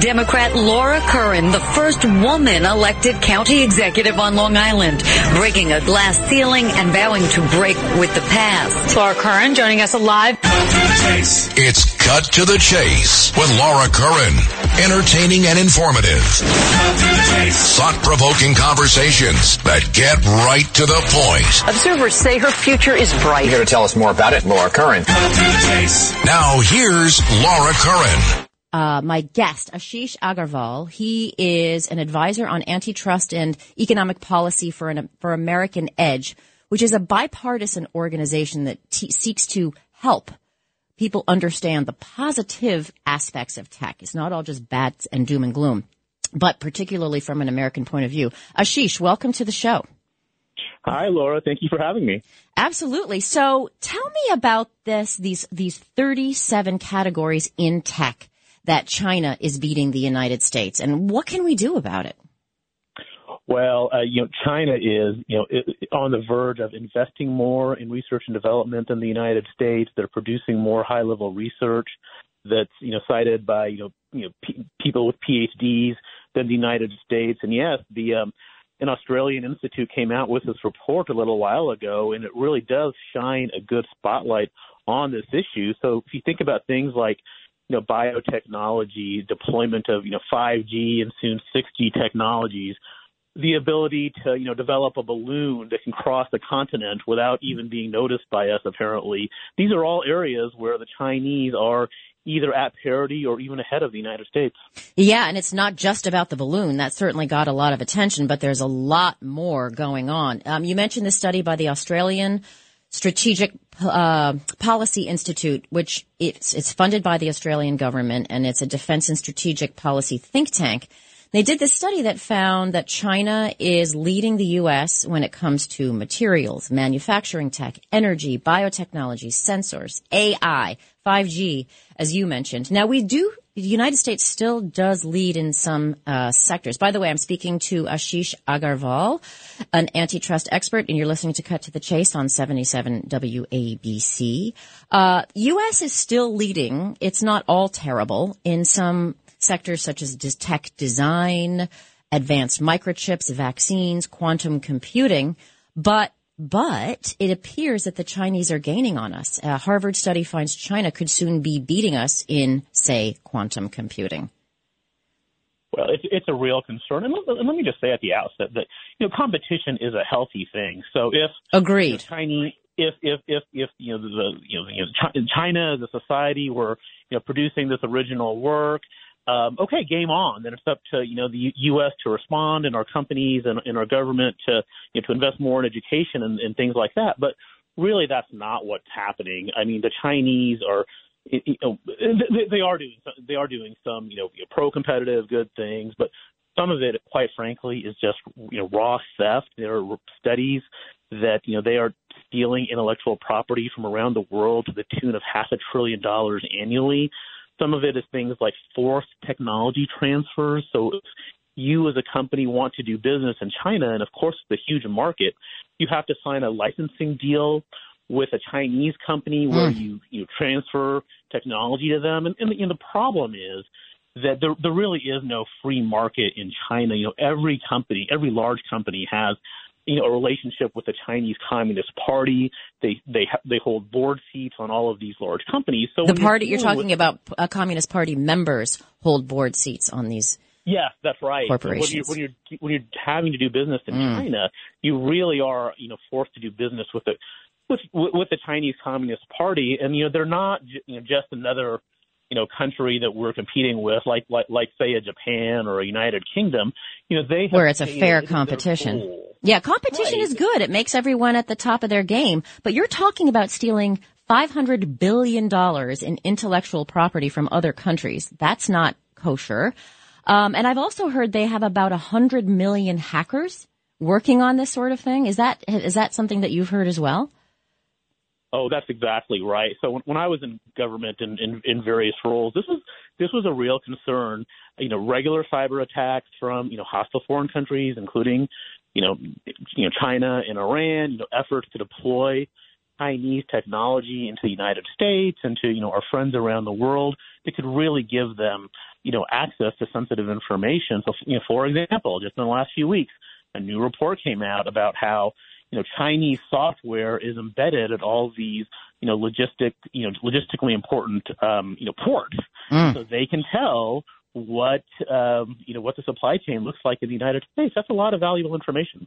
Democrat Laura Curran, the first woman elected county executive on Long Island, breaking a glass ceiling and vowing to break with the past. Laura Curran joining us live. It's Cut to the Chase with Laura Curran. Entertaining and informative. Thought-provoking conversations that get right to the point. Observers say her future is bright. Here to tell us more about it, Laura Curran. Now here's Laura Curran. Uh, my guest, Asheesh Agarwal. He is an advisor on antitrust and economic policy for an, for American Edge, which is a bipartisan organization that t- seeks to help people understand the positive aspects of tech. It's not all just bats and doom and gloom, but particularly from an American point of view. Asheesh, welcome to the show. Hi, Laura. Thank you for having me. Absolutely. So tell me about this, these, these 37 categories in tech that China is beating the United States, and what can we do about it? Well, uh, you know, China is, you know, on the verge of investing more in research and development than the United States. They're producing more high-level research that's, you know, cited by, you know, you know, p- people with PhDs than the United States. And yes, the um, an Australian institute came out with this report a little while ago, and it really does shine a good spotlight on this issue. So if you think about things like you know, biotechnology, deployment of, you know, 5G and soon 6G technologies, the ability to, you know, develop a balloon that can cross the continent without even being noticed by us, apparently. These are all areas where the Chinese are either at parity or even ahead of the United States. Yeah, and it's not just about the balloon. That certainly got a lot of attention, but there's a lot more going on. Um, you mentioned the study by the Australian Strategic uh, Policy Institute, which it's, it's funded by the Australian government and it's a defense and strategic policy think tank. They did this study that found that China is leading the U.S. when it comes to materials, manufacturing tech, energy, biotechnology, sensors, AI, 5G, as you mentioned. Now we do the United States still does lead in some uh, sectors. By the way, I'm speaking to Asheesh Agarwal, an antitrust expert, and you're listening to Cut to the Chase on 77 WABC. Uh, U.S. is still leading. It's not all terrible in some sectors such as tech design, advanced microchips, vaccines, quantum computing, but but it appears that the Chinese are gaining on us. A Harvard study finds China could soon be beating us in, say, quantum computing. Well, it's, it's a real concern, and let, let, me just say at the outset that you know competition is a healthy thing. So if agreed, you know, Chinese, if if if if you know the you know, China as a society were you know producing this original work, um, okay, game on. Then it's up to you know the U.S. to respond and our companies and, and our government to you know, to invest more in education and, and things like that. But really, that's not what's happening. I mean, the Chinese are you know, they, they are doing they are doing some you know pro-competitive good things, but some of it, quite frankly, is just you know raw theft. There are studies that you know they are stealing intellectual property from around the world to the tune of half a trillion dollars annually. Some of it is things like forced technology transfers. So if you as a company want to do business in China, and of course it's a huge market, you have to sign a licensing deal with a Chinese company where mm. you you transfer technology to them. And, and, the, and the problem is that there, there really is no free market in China. You know, every company, every large company has you know a relationship with the Chinese Communist Party. They they they hold board seats on all of these large companies. So the party you're, you're talking with, about, uh, Communist Party members hold board seats on these. Yes, that's right. Corporations. When you're, when you're when you're having to do business in mm. China, you really are you know forced to do business with the with with the Chinese Communist Party, and you know they're not you know just another you know country that we're competing with, like like like say a Japan or a United Kingdom, you know they where it's a fair competition. Yeah, competition right. is good. It makes everyone at the top of their game. But you're talking about stealing five hundred billion dollars in intellectual property from other countries. That's not kosher. Um, and I've also heard they have about a hundred million hackers working on this sort of thing. Is that is that something that you've heard as well? Oh, that's exactly right. So when, when I was in government in, in, in various roles, this was this was a real concern. You know, regular cyber attacks from you know hostile foreign countries, including you know you know China and Iran. You know, efforts to deploy Chinese technology into the United States and to you know our friends around the world that could really give them you know access to sensitive information. So you know, for example, just in the last few weeks, a new report came out about how you know, Chinese software is embedded at all these, you know, logistic, you know, logistically important, um, you know, ports, mm. so they can tell what, um, you know, what the supply chain looks like in the United States. That's a lot of valuable information.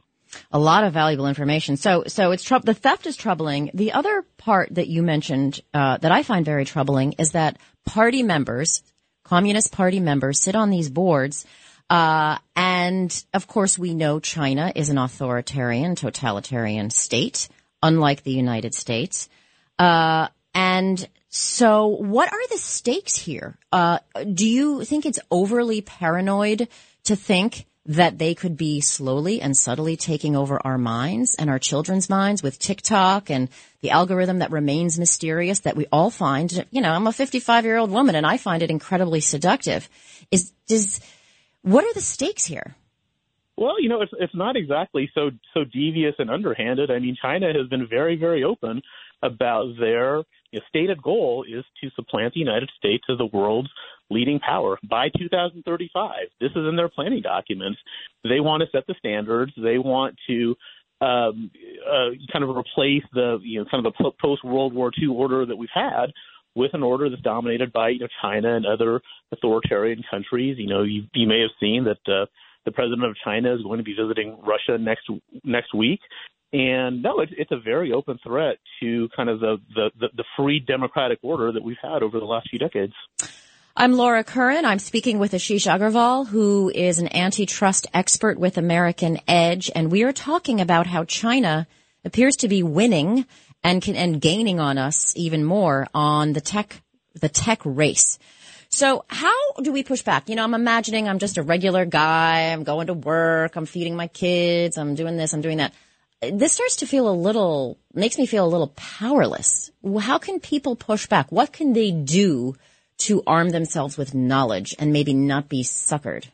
A lot of valuable information. So, so it's tr- the theft is troubling. The other part that you mentioned uh, that I find very troubling is that party members, Communist Party members, sit on these boards uh, and of course, we know China is an authoritarian, totalitarian state, unlike the United States. Uh, and so, what are the stakes here? Uh, do you think it's overly paranoid to think that they could be slowly and subtly taking over our minds and our children's minds with TikTok and the algorithm that remains mysterious that we all find, you know, I'm a 55 year old woman and I find it incredibly seductive. Is, does, what are the stakes here? Well, you know, it's it's not exactly so so devious and underhanded. I mean, China has been very very open about their you know, stated goal is to supplant the United States as the world's leading power by 2035. This is in their planning documents. They want to set the standards. They want to um, uh, kind of replace the you know kind of the post World War II order that we've had with an order that's dominated by you know China and other authoritarian countries. You know, you, you may have seen that uh, the president of China is going to be visiting Russia next next week. And no, it's, it's a very open threat to kind of the, the, the, the free democratic order that we've had over the last few decades. I'm Laura Curran. I'm speaking with Asheesh Agarwal, who is an antitrust expert with American Edge, and we are talking about how China appears to be winning and can, and gaining on us even more on the tech, the tech race. So how do we push back? You know, I'm imagining I'm just a regular guy. I'm going to work. I'm feeding my kids. I'm doing this. I'm doing that. This starts to feel a little, makes me feel a little powerless. How can people push back? What can they do to arm themselves with knowledge and maybe not be suckered?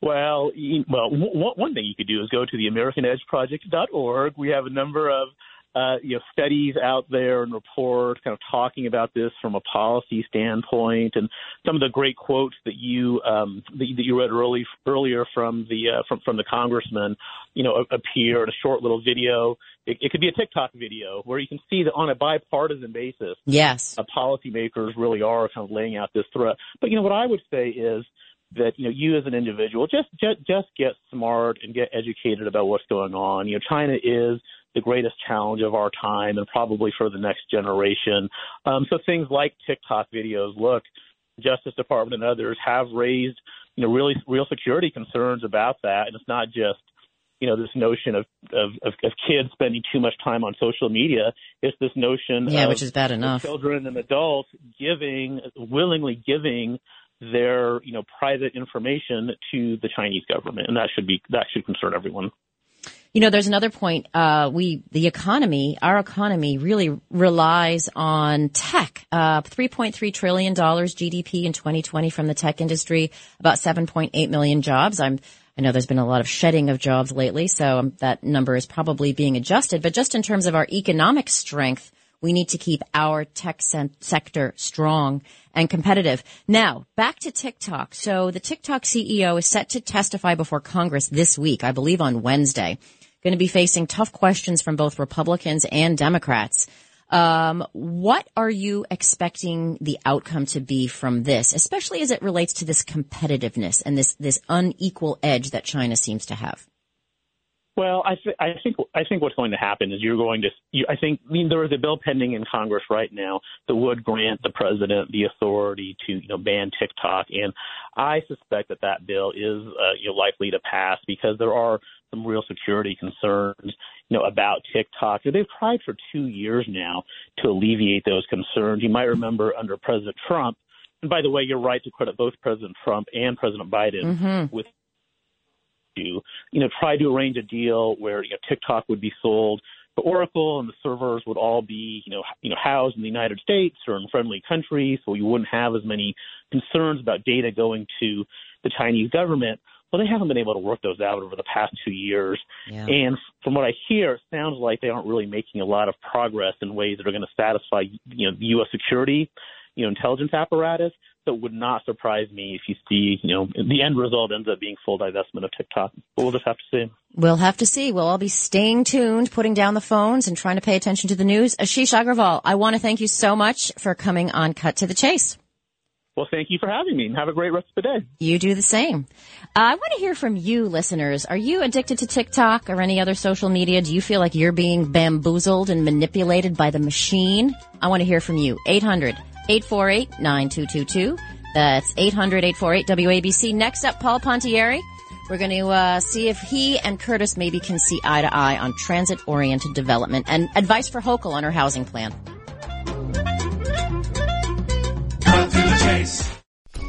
Well, well, one thing you could do is go to the AmericanEdgeProject.org. We have a number of uh, you know, studies out there and reports kind of talking about this from a policy standpoint, and some of the great quotes that you um, that, that you read early, earlier from the uh, from from the congressman, you know, appear in a short little video. It, it could be a TikTok video where you can see that on a bipartisan basis, yes, uh, policymakers really are kind of laying out this threat. But you know, what I would say is that you know you as an individual just just just get smart and get educated about what's going on. You know, China is the greatest challenge of our time and probably for the next generation. Um, so things like TikTok videos, look, Justice Department and others have raised, you know, really real security concerns about that, and it's not just you know this notion of, of of, of kids spending too much time on social media. It's this notion, yeah, of, which is bad enough. Children and adults giving willingly giving their you know private information to the Chinese government, and that should be that should concern everyone. You know, there's another point. Uh, we, the economy, our economy really relies on tech. Uh, $3.3 trillion GDP in 2020 from the tech industry, about 7.8 million jobs. I'm, I know there's been a lot of shedding of jobs lately, so um, that number is probably being adjusted. But just in terms of our economic strength, we need to keep our tech sector strong and competitive. Now, back to TikTok. So the TikTok CEO is set to testify before Congress this week, I believe on Wednesday going to be facing tough questions from both Republicans and Democrats. Um, what are you expecting the outcome to be from this, especially as it relates to this competitiveness and this this unequal edge that China seems to have? Well, I, th- I think I think what's going to happen is you're going to. You, I think I mean, there is a bill pending in Congress right now that would grant the president the authority to you know ban TikTok, and I suspect that that bill is uh, you know likely to pass because there are some real security concerns, you know, about TikTok. They've tried for two years now to alleviate those concerns. You might remember under President Trump, and by the way, you're right to credit both President Trump and President Biden Mm-hmm. with you, you know, try to arrange a deal where you know TikTok would be sold to Oracle and the servers would all be, you know, you know, housed in the United States or in friendly countries, so you wouldn't have as many concerns about data going to the Chinese government. Well, they haven't been able to work those out over the past two years. Yeah. And from what I hear, it sounds like they aren't really making a lot of progress in ways that are going to satisfy, you know, the U.S. security, you know, intelligence apparatus. So it would not surprise me if you see, you know, the end result ends up being full divestment of TikTok. But we'll just have to see. We'll have to see. We'll all be staying tuned, putting down the phones and trying to pay attention to the news. Asheesh Agarwal, I want to thank you so much for coming on Cut to the Chase. Well, thank you for having me and have a great rest of the day. You do the same. Uh, I want to hear from you, listeners. Are you addicted to TikTok or any other social media? Do you feel like you're being bamboozled and manipulated by the machine? I want to hear from you. 800 848 9222. That's 800 848 WABC. Next up, Paul Pontieri. We're going to uh, see if he and Curtis maybe can see eye to eye on transit oriented development and advice for Hochul on her housing plan.